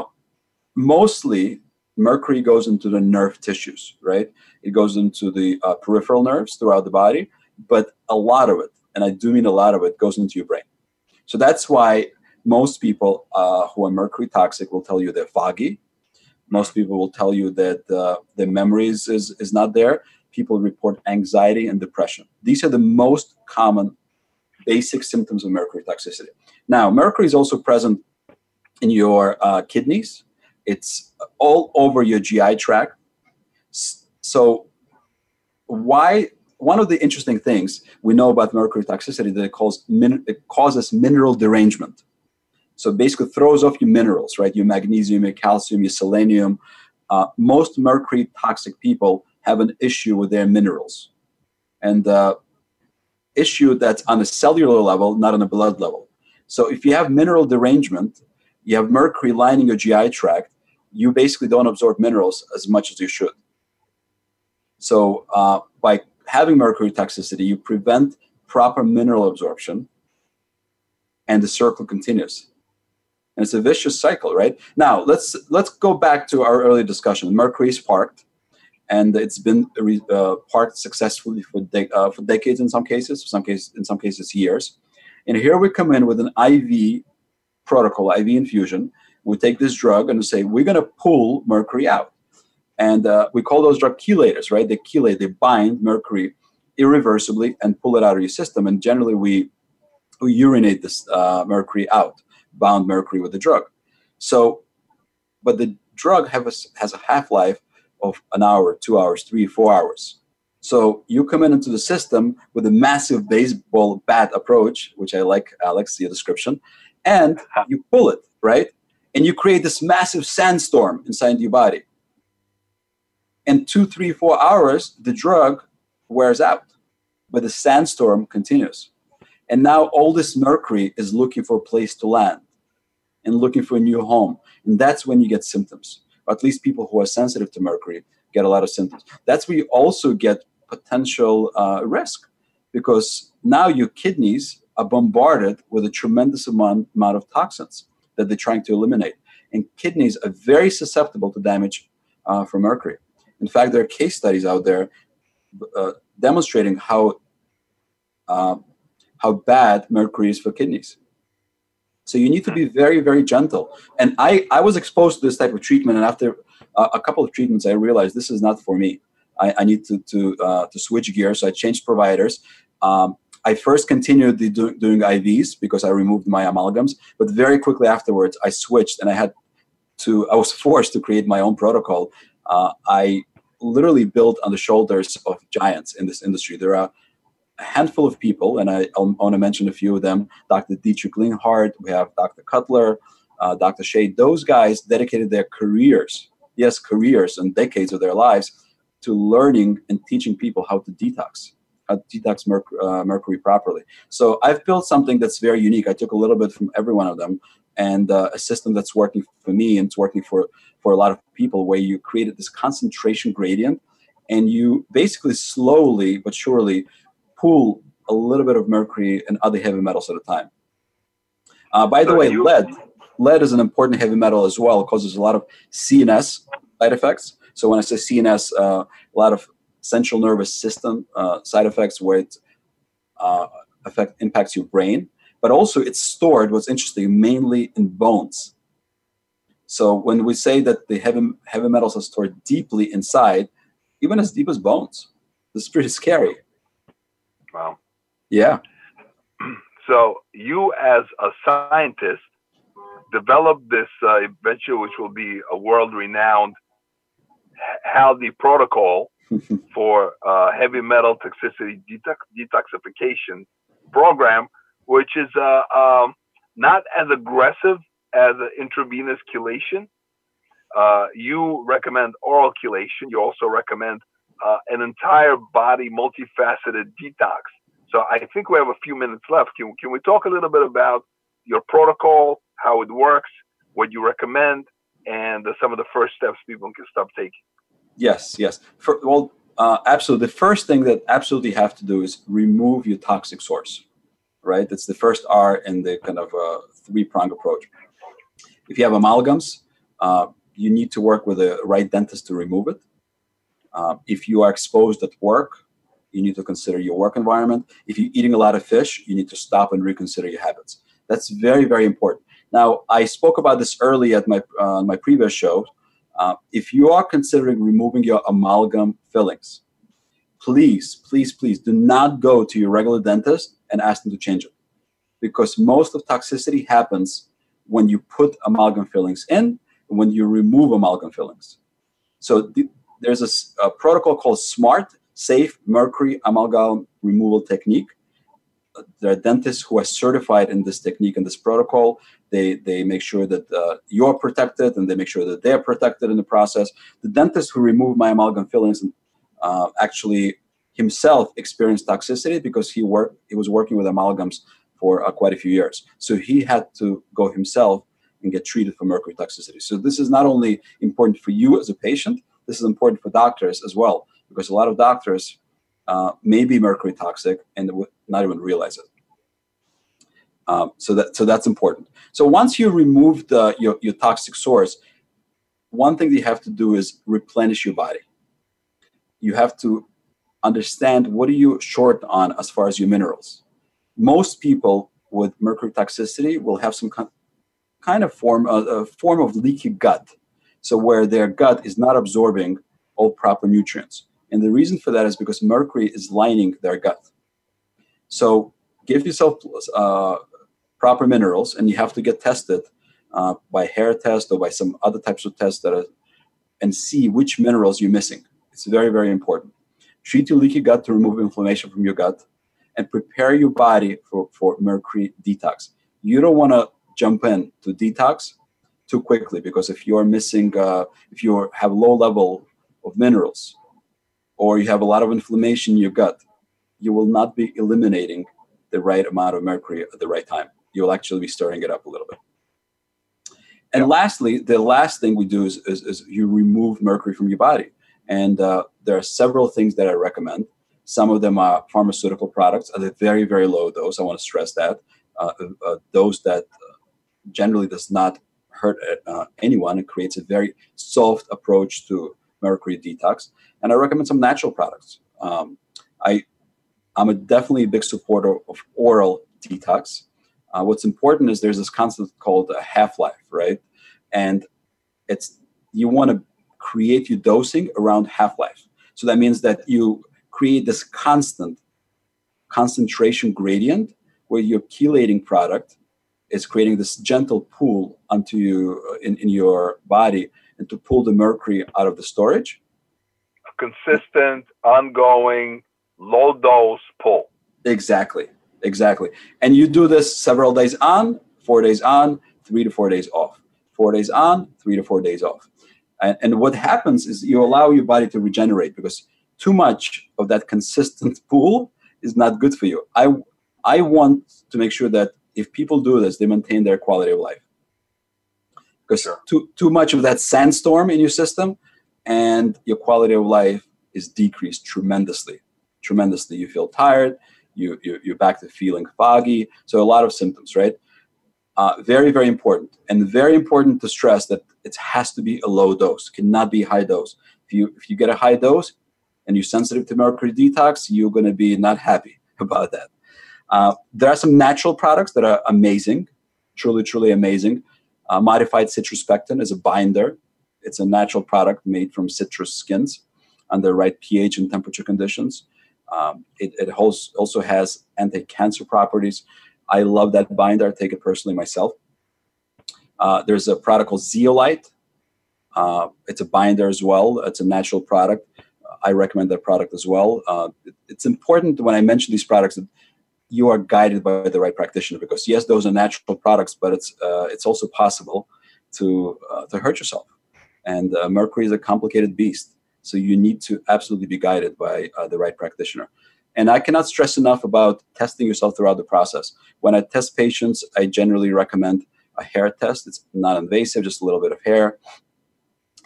mostly mercury goes into the nerve tissues, right? It goes into the uh, peripheral nerves throughout the body, but a lot of it, and I do mean a lot of it, goes into your brain. So that's why most people uh, who are mercury toxic will tell you they're foggy. Most people will tell you that uh, their memory is, is, is not there people report anxiety and depression. These are the most common basic symptoms of mercury toxicity. Now, mercury is also present in your uh, kidneys, it's all over your GI tract. So, why? One of the interesting things we know about mercury toxicity that it, min, it causes mineral derangement. So basically throws off your minerals, right? Your magnesium, your calcium, your selenium. Uh, most mercury toxic people have an issue with their minerals. And uh, issue that's on a cellular level, not on a blood level. So if you have mineral derangement, you have mercury lining your GI tract, you basically don't absorb minerals as much as you should. So uh, by having mercury toxicity, you prevent proper mineral absorption, and the circle continues. And it's a vicious cycle, right? Now let's let's go back to our earlier discussion. Mercury is parked, and it's been uh, parked successfully for de- uh, for decades in some cases, some cases in some cases years. And here we come in with an IV protocol, IV infusion. We take this drug and we say we're going to pull mercury out, and uh, we call those drug chelators, right? They chelate, they bind mercury irreversibly and pull it out of your system. And generally, we we urinate this uh, mercury out, bound mercury with the drug. So, but the drug a, has a half life of an hour, two hours, three, four hours. So you come in into the system with a massive baseball bat approach, which I like, Alex, your description, and you pull it, right? And you create this massive sandstorm inside your body. In two, three, four hours, the drug wears out, but the sandstorm continues. And now all this mercury is looking for a place to land and looking for a new home. And that's when you get symptoms. Or at least people who are sensitive to mercury get a lot of symptoms. That's where you also get potential uh, risk because now your kidneys are bombarded with a tremendous amount, amount of toxins that they're trying to eliminate. And kidneys are very susceptible to damage uh, from mercury. In fact, there are case studies out there uh, demonstrating how uh, how bad mercury is for kidneys. So you need to be very, very gentle. And I, I was exposed to this type of treatment, and after uh, a couple of treatments, I realized this is not for me. I, I need to to uh, to switch gears. So I changed providers. Um, I first continued the do, doing IVs because I removed my amalgams, but very quickly afterwards, I switched, and I had to. I was forced to create my own protocol. Uh, I literally built on the shoulders of giants in this industry. There are a handful of people, and I, I want to mention a few of them Dr. Dietrich Klinghardt, we have Dr. Cutler, uh, Dr. Shade. Those guys dedicated their careers, yes, careers and decades of their lives to learning and teaching people how to detox, how to detox uh, mercury properly. So I've built something that's very unique. I took a little bit from every one of them and uh, a system that's working for me and it's working for, for a lot of people where you created this concentration gradient and you basically slowly but surely pull a little bit of mercury and other heavy metals at a time. Uh, by the way, lead lead is an important heavy metal as well. It causes a lot of CNS side effects. So when I say CNS, uh, a lot of central nervous system uh, side effects where it uh, affect impacts your brain, but also it's stored. What's interesting, mainly in bones. So when we say that the heavy heavy metals are stored deeply inside, even as deep as bones, this is pretty scary. Wow. Yeah. So you, as a scientist, developed this uh, venture, which will be a world-renowned Haldey protocol for uh, heavy metal toxicity detox- detoxification program, which is uh, um, not as aggressive as intravenous chelation. Uh, you recommend oral chelation. You also recommend uh, an entire body multifaceted detox. So I think we have a few minutes left. Can, can we talk a little bit about your protocol, how it works, what you recommend, and some of the first steps people can start taking? Yes, yes. For, well, uh, absolutely. The first thing that absolutely have to do is remove your toxic source, right? That's the first R in the kind of uh, three prong approach. If you have amalgams, uh, you need to work with the right dentist to remove it. Uh, if you are exposed at work, you need to consider your work environment. If you're eating a lot of fish, you need to stop and reconsider your habits. That's very, very important. Now, I spoke about this early at my uh, my previous show. Uh, if you are considering removing your amalgam fillings, please, please, please do not go to your regular dentist and ask them to change it, because most of toxicity happens when you put amalgam fillings in and when you remove amalgam fillings. So there's a, a, protocol called SMART, Safe Mercury Amalgam Removal Technique. there are dentists who are certified in this technique and this protocol. They they make sure that uh, you're protected and they make sure that they're protected in the process. The dentist who removed my amalgam fillings uh, actually himself experienced toxicity because he worked he was working with amalgams for uh, quite a few years. So he had to go himself and get treated for mercury toxicity. So this is not only important for you as a patient, this is important for doctors as well because a lot of doctors uh, may be mercury toxic and not even realize it. Um, so that so that's important. So once you remove the your, your toxic source, one thing that you have to do is replenish your body. You have to understand what are you short on as far as your minerals. Most people with mercury toxicity will have some kind of form a, a form of leaky gut, so where their gut is not absorbing all proper nutrients. And the reason for that is because mercury is lining their gut. So give yourself uh, proper minerals, and you have to get tested uh, by hair test or by some other types of tests that are, and see which minerals you're missing. It's very, very important. Treat your leaky gut to remove inflammation from your gut and prepare your body for, for mercury detox. You don't want to jump in to detox too quickly because if you're missing, uh, if you have low level of minerals or you have a lot of inflammation in your gut, you will not be eliminating the right amount of mercury at the right time. You'll actually be stirring it up a little bit. And lastly, the last thing we do is, is, is, you remove mercury from your body. And uh, there are several things that I recommend. Some of them are pharmaceutical products at a very, very low dose. I want to stress that. Uh, uh, dose that uh, generally does not hurt uh, anyone. It creates a very soft approach to mercury detox. And I recommend some natural products. Um, I, I'm a definitely a big supporter of oral detox. Uh, what's important is there's this concept called a half-life, right? And it's you want to create your dosing around half-life. So that means that you create this constant concentration gradient where your chelating product is creating this gentle pull onto you uh, in, in your body and to pull the mercury out of the storage. A consistent, ongoing, low dose pull. Exactly. Exactly. And you do this several days on, four days on, three to four days off. Four days on, three to four days off. And, and what happens is you allow your body to regenerate because too much of that consistent pull is not good for you. I I want to make sure that if people do this, they maintain their quality of life. Because sure. too too much of that sandstorm in your system, and your quality of life is decreased tremendously. Tremendously, you feel tired. You, you you're back to feeling foggy. So a lot of symptoms, right? Uh, very very important, and very important to stress that it has to be a low dose. Cannot be high dose. If you if you get a high dose, and you're sensitive to mercury detox, you're going to be not happy about that. Uh, there are some natural products that are amazing, truly, truly amazing. Uh, modified citrus pectin is a binder. It's a natural product made from citrus skins under right pH and temperature conditions. Um, it, it also has anti-cancer properties. I love that binder. I take it personally myself. Uh, there's a product called Zeolite. Uh, it's a binder as well. It's a natural product. I recommend that product as well. Uh, it, it's important when I mention these products that you are guided by the right practitioner because yes, those are natural products, but it's uh, it's also possible to uh, to hurt yourself. And uh, mercury is a complicated beast, so you need to absolutely be guided by uh, the right practitioner. And I cannot stress enough about testing yourself throughout the process. When I test patients, I generally recommend a hair test. It's not invasive, just a little bit of hair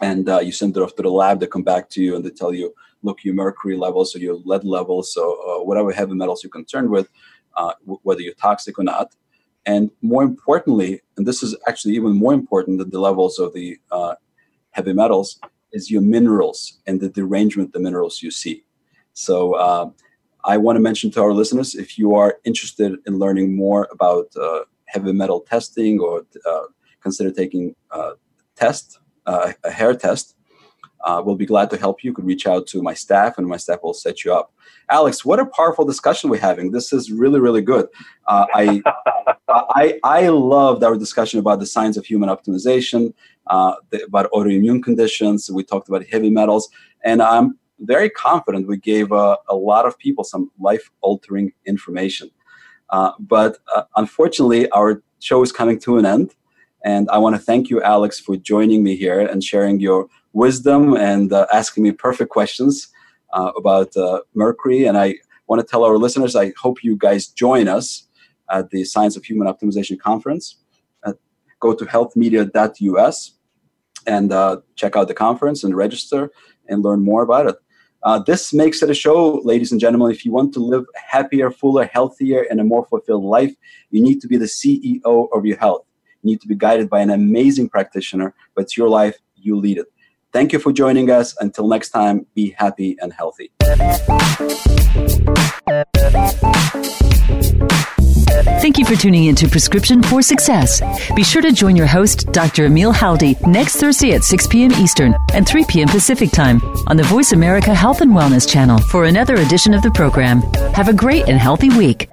and uh, you send it off to the lab. They come back to you and they tell you, look, your mercury levels or your lead levels, so uh, whatever heavy metals you're concerned with, uh, w- whether you're toxic or not. And more importantly, and this is actually even more important than the levels of the uh, heavy metals, is your minerals and the derangement the minerals you see. So uh, I want to mention to our listeners, if you are interested in learning more about uh, heavy metal testing or consider taking a test uh, a hair test. Uh, we'll be glad to help you. You could reach out to my staff, and my staff will set you up. Alex, what a powerful discussion we're having. This is really, really good. Uh, I, I, I loved our discussion about the science of human optimization, uh, the, about autoimmune conditions. We talked about heavy metals, and I'm very confident we gave uh, a lot of people some life-altering information. Uh, but uh, unfortunately, our show is coming to an end. And I want to thank you, Alex, for joining me here and sharing your wisdom and uh, asking me perfect questions uh, about uh, Mercury. And I want to tell our listeners, I hope you guys join us at the Science of Human Optimization Conference. Go to healthmedia.us and uh, check out the conference and register and learn more about it. Uh, this makes it a show, ladies and gentlemen. If you want to live a happier, fuller, healthier, and a more fulfilled life, you need to be the CEO of your health. Need to be guided by an amazing practitioner, but it's your life, you lead it. Thank you for joining us. Until next time, be happy and healthy. Thank you for tuning in to Prescription for Success. Be sure to join your host, Dr. Emil Haldey, next Thursday at 6 p.m. Eastern and 3 p.m. Pacific Time on the Voice America Health and Wellness channel for another edition of the program. Have a great and healthy week.